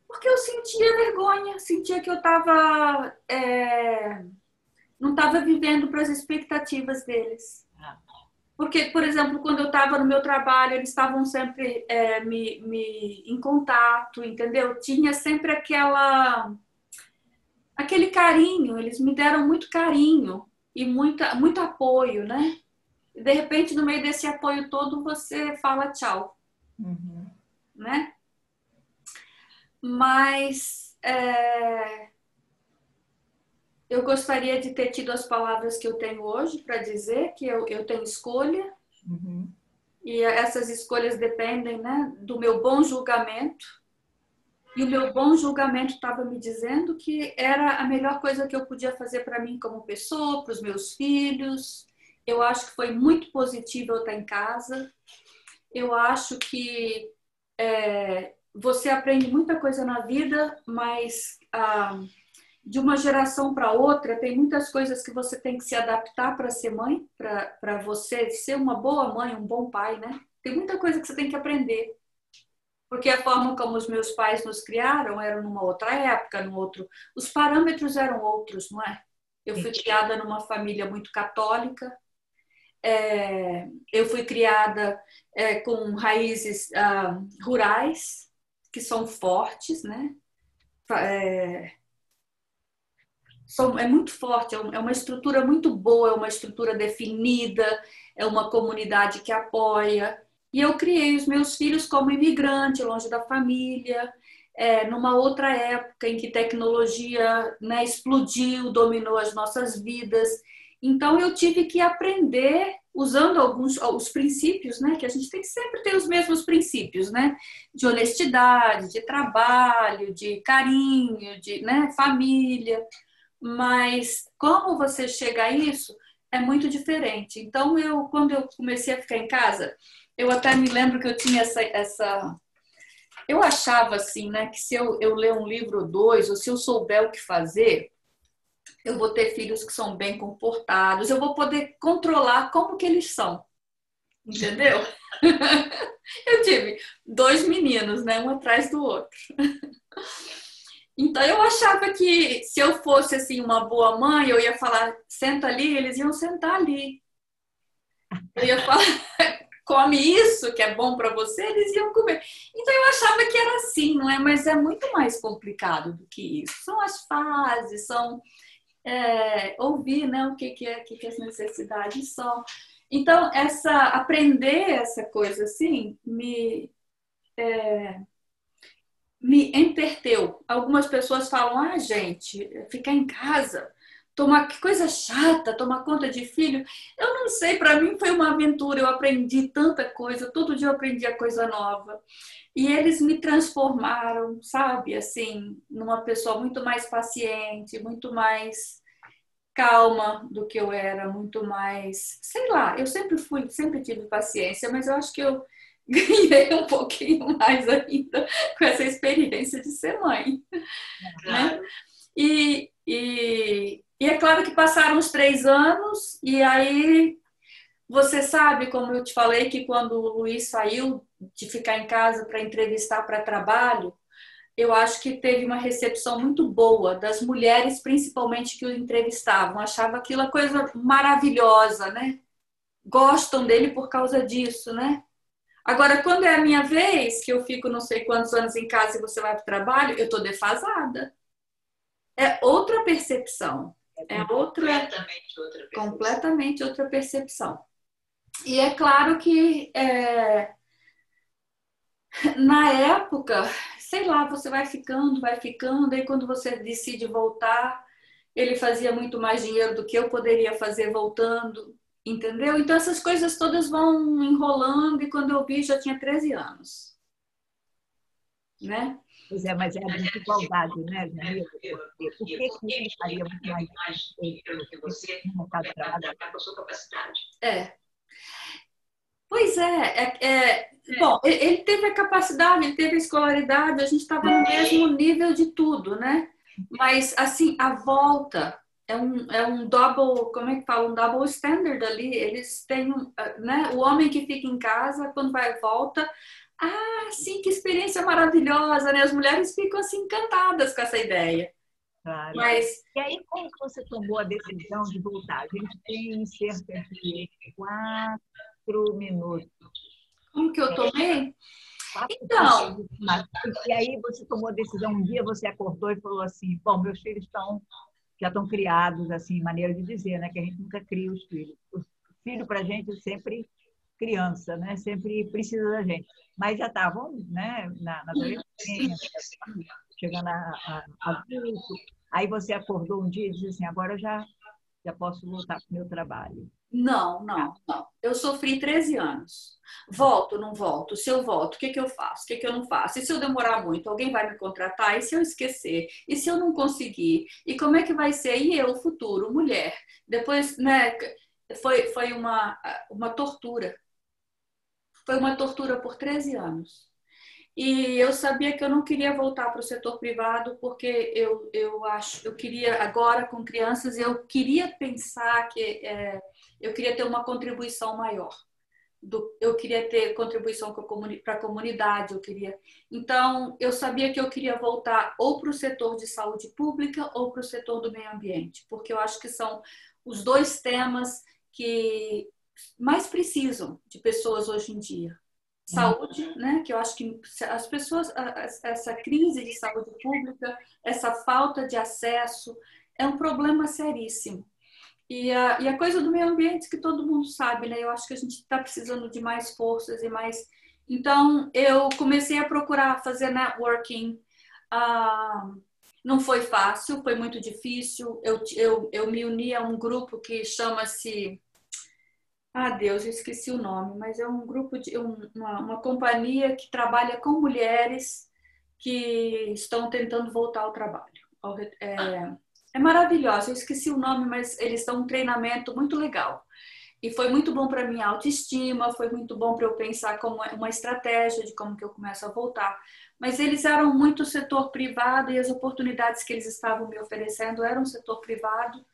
Porque eu sentia vergonha, sentia que eu estava é, não estava vivendo para as expectativas deles. Porque, por exemplo, quando eu estava no meu trabalho, eles estavam sempre é, me, me em contato, entendeu? Tinha sempre aquela aquele carinho, eles me deram muito carinho e muita, muito apoio, né? E de repente, no meio desse apoio todo, você fala tchau, Uhum. né? Mas é, eu gostaria de ter tido as palavras que eu tenho hoje para dizer que eu, eu tenho escolha Uhum. e essas escolhas dependem né, do meu bom julgamento. E o meu bom julgamento estava me dizendo que era a melhor coisa que eu podia fazer para mim como pessoa, para os meus filhos. Eu acho que foi muito positivo eu estar em casa. Eu acho que é, você aprende muita coisa na vida, mas ah, de uma geração para outra, tem muitas coisas que você tem que se adaptar para ser mãe, para você ser uma boa mãe, um bom pai, né? Tem muita coisa que você tem que aprender. Porque a forma como os meus pais nos criaram era numa outra época, no outro. Os parâmetros eram outros, não é? Eu fui criada numa família muito católica. É, eu fui criada é, com raízes ah, rurais que são fortes, né? É, são, é muito forte, é uma estrutura muito boa, é uma estrutura definida, é uma comunidade que apoia. E eu criei os meus filhos como imigrante, longe da família, é, numa outra época em que tecnologia né, explodiu, dominou as nossas vidas. Então eu tive que aprender usando alguns os princípios, né, que a gente tem que sempre ter os mesmos princípios, né, de honestidade, de trabalho, de carinho, de né, família. Mas como você chega a isso é muito diferente. Então eu, quando eu comecei a ficar em casa, eu até me lembro que eu tinha essa, essa eu achava assim, né, que se eu, eu ler um livro ou dois, ou se eu souber o que fazer, eu vou ter filhos que são bem comportados, eu vou poder controlar como que eles são. Entendeu? eu tive dois meninos, né, um atrás do outro. Então eu achava que se eu fosse assim uma boa mãe, eu ia falar senta ali, eles iam sentar ali. Eu ia falar come isso que é bom para você, eles iam comer. Então eu achava que era assim, não é? Mas é muito mais complicado do que isso. São as fases, são é, ouvir, né? O que que, é, que que as necessidades são. Então essa aprender essa coisa assim me é, me enterteu. Algumas pessoas falam: ah, gente, ficar em casa, tomar que coisa chata, tomar conta de filho. Eu não sei, para mim foi uma aventura. Eu aprendi tanta coisa, todo dia eu aprendia coisa nova. E eles me transformaram, sabe, assim, numa pessoa muito mais paciente, muito mais calma do que eu era, muito mais, sei lá, eu sempre fui, sempre tive paciência, mas eu acho que eu ganhei um pouquinho mais ainda com essa experiência de ser mãe. Né? E, e, e é claro que passaram os três anos, e aí você sabe, como eu te falei, que quando o Luiz saiu de ficar em casa para entrevistar para trabalho, eu acho que teve uma recepção muito boa das mulheres, principalmente que o entrevistavam. Achava aquilo coisa maravilhosa, né? Gostam dele por causa disso, né? Agora, quando é a minha vez, que eu fico não sei quantos anos em casa e você vai para o trabalho, eu estou defasada. É outra percepção. É outra, completamente outra percepção. Completamente outra percepção. E é claro que é, na época, sei lá, você vai ficando, vai ficando, e quando você decide voltar, ele fazia muito mais dinheiro do que eu poderia fazer voltando. Entendeu? Então essas coisas todas vão enrolando e quando eu vi já tinha 13 anos. Né? Pois é, mas é a desigualdade, né, Jamila? Por que, que ele faria muito mais do que você no mercado de trabalho? a sua capacidade. É. Pois é, é, é, bom, ele teve a capacidade, ele teve a escolaridade, a gente estava no mesmo nível de tudo, né? Mas, assim, a volta é um, é um double, como é que fala? Um double standard ali. Eles têm, né? O homem que fica em casa, quando vai volta, ah, sim, que experiência maravilhosa, né? As mulheres ficam assim encantadas com essa ideia. Claro. Mas... E aí, como você tomou a decisão de voltar? A gente tem cerca de quatro minutos. Como que eu tomei? então. E aí você tomou a decisão, um dia você acordou e falou assim, bom, meus filhos estão já estão criados, assim, maneira de dizer, né? Que a gente nunca cria os filhos. O filho para a gente é sempre criança, né? Sempre precisa da gente. Mas já estavam, né? Na, na adolescência, chegando a, a, adulto. Aí você acordou um dia e disse assim, agora eu já, já posso voltar para o meu trabalho. Não, não, não. Eu sofri 13 anos. Volto, não volto? Se eu volto, o que, que eu faço? O que, que eu não faço? E se eu demorar muito, alguém vai me contratar? E se eu esquecer? E se eu não conseguir? E como é que vai ser? E eu, futuro, mulher? Depois, né, foi, foi uma, uma tortura. Foi uma tortura por 13 anos. E eu sabia que eu não queria voltar para o setor privado porque eu, eu acho, eu queria agora com crianças, eu queria pensar que é, eu queria ter uma contribuição maior. Do, eu queria ter contribuição para a comunidade, eu queria. Então, eu sabia que eu queria voltar ou para o setor de saúde pública ou para o setor do meio ambiente, porque eu acho que são os dois temas que mais precisam de pessoas hoje em dia. Saúde, né? Que eu acho que as pessoas, essa crise de saúde pública, essa falta de acesso, é um problema seríssimo. E a, e a coisa do meio ambiente que todo mundo sabe, né? Eu acho que a gente está precisando de mais forças e mais. Então, eu comecei a procurar fazer networking. Ah, não foi fácil, foi muito difícil. Eu, eu, eu me uni a um grupo que chama-se. Ah, Deus, eu esqueci o nome, mas é um grupo de uma, uma companhia que trabalha com mulheres que estão tentando voltar ao trabalho. É, é maravilhosa. Eu esqueci o nome, mas eles dão um treinamento muito legal. E foi muito bom para minha autoestima, foi muito bom para eu pensar como uma estratégia de como que eu começo a voltar. Mas eles eram muito setor privado e as oportunidades que eles estavam me oferecendo eram setor privado.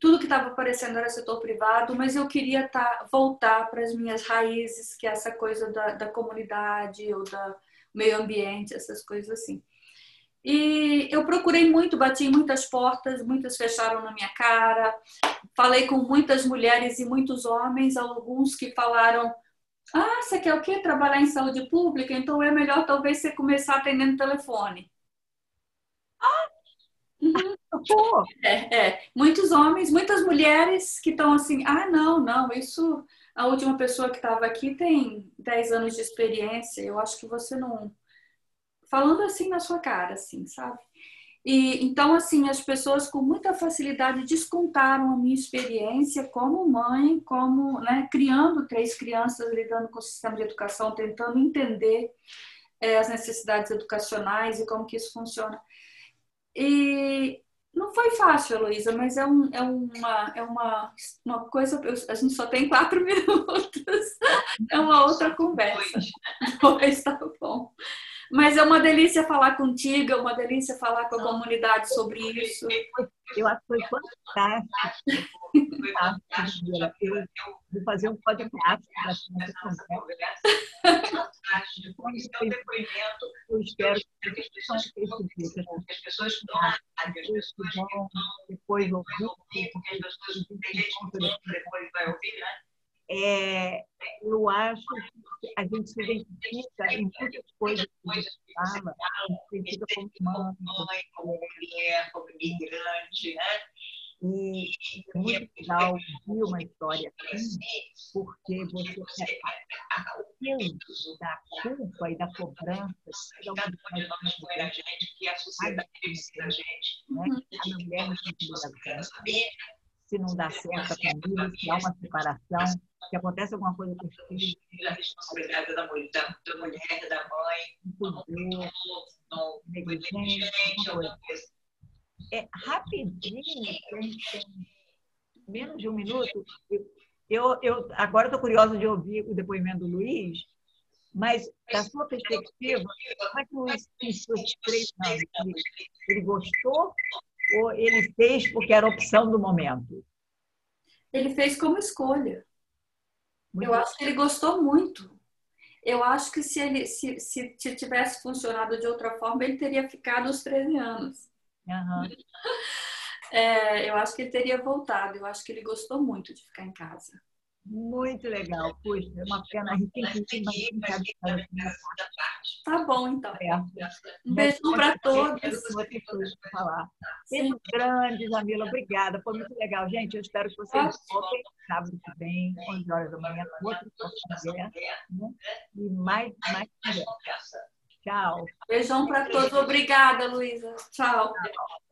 Tudo que estava aparecendo era setor privado, mas eu queria tá, voltar para as minhas raízes, que é essa coisa da, da comunidade ou da meio ambiente, essas coisas assim. E eu procurei muito, bati em muitas portas, muitas fecharam na minha cara. Falei com muitas mulheres e muitos homens, alguns que falaram: Ah, você quer o quê? Trabalhar em saúde pública? Então é melhor talvez você começar atendendo telefone. É, é, muitos homens, muitas mulheres que estão assim: Ah, não, não, isso. A última pessoa que estava aqui tem 10 anos de experiência, eu acho que você não falando assim na sua cara, assim, sabe? E então assim as pessoas com muita facilidade descontaram a minha experiência como mãe, como né, criando três crianças, lidando com o sistema de educação, tentando entender é, as necessidades educacionais e como que isso funciona. E não foi fácil, Heloísa, mas é, um, é, uma, é uma, uma coisa. A gente só tem quatro minutos. É uma outra conversa. Pois tá bom. Mas é uma delícia falar contigo, é uma delícia falar com a comunidade sobre isso. Eu acho que foi fantástico. Eu vou fazer um podcast para essa conversa. Eu espero que as pessoas que as pessoas vão depois ouvir, porque as pessoas tem gente que depois vai ouvir, né? é, eu acho que a gente se identifica em muitas coisas que a gente fala, a gente se identifica como mãe, como mulher, como imigrante, né? E é muito legal ouvir uma história assim, porque você é o peso da culpa e da cobrança que cada uma de nós põe a gente, que a sociedade precisa da gente. Né? A mulher não tem que se não dá certo a família, se há uma separação, se acontece alguma coisa com os filhos. A responsabilidade da mulher, da, mulher, da mãe, não cuidou, negligente, alguma coisa. É, rapidinho, menos de um minuto, eu, eu agora estou curiosa de ouvir o depoimento do Luiz, mas da sua perspectiva, como é que o Luiz pensou esses três anos? Ele, ele gostou ou ele fez porque era opção do momento? Ele fez como escolha. Muito eu acho que ele gostou muito. Eu acho que se ele se, se tivesse funcionado de outra forma, ele teria ficado os 13 anos. Uhum. É, eu acho que ele teria voltado. Eu acho que ele gostou muito de ficar em casa. Muito legal. Puxa, é uma pena. A gente tem que ir Tá bom, então. É. Um beijão para todos. Beijos grandes, Jamila. Obrigada. Foi muito legal. Gente, eu espero que vocês voltem sábado que vem, 11 horas da manhã, outro conversa. Né? E mais, mais conversa. Tchau. Beijão para todos. Obrigada, Luísa. Tchau. Tchau.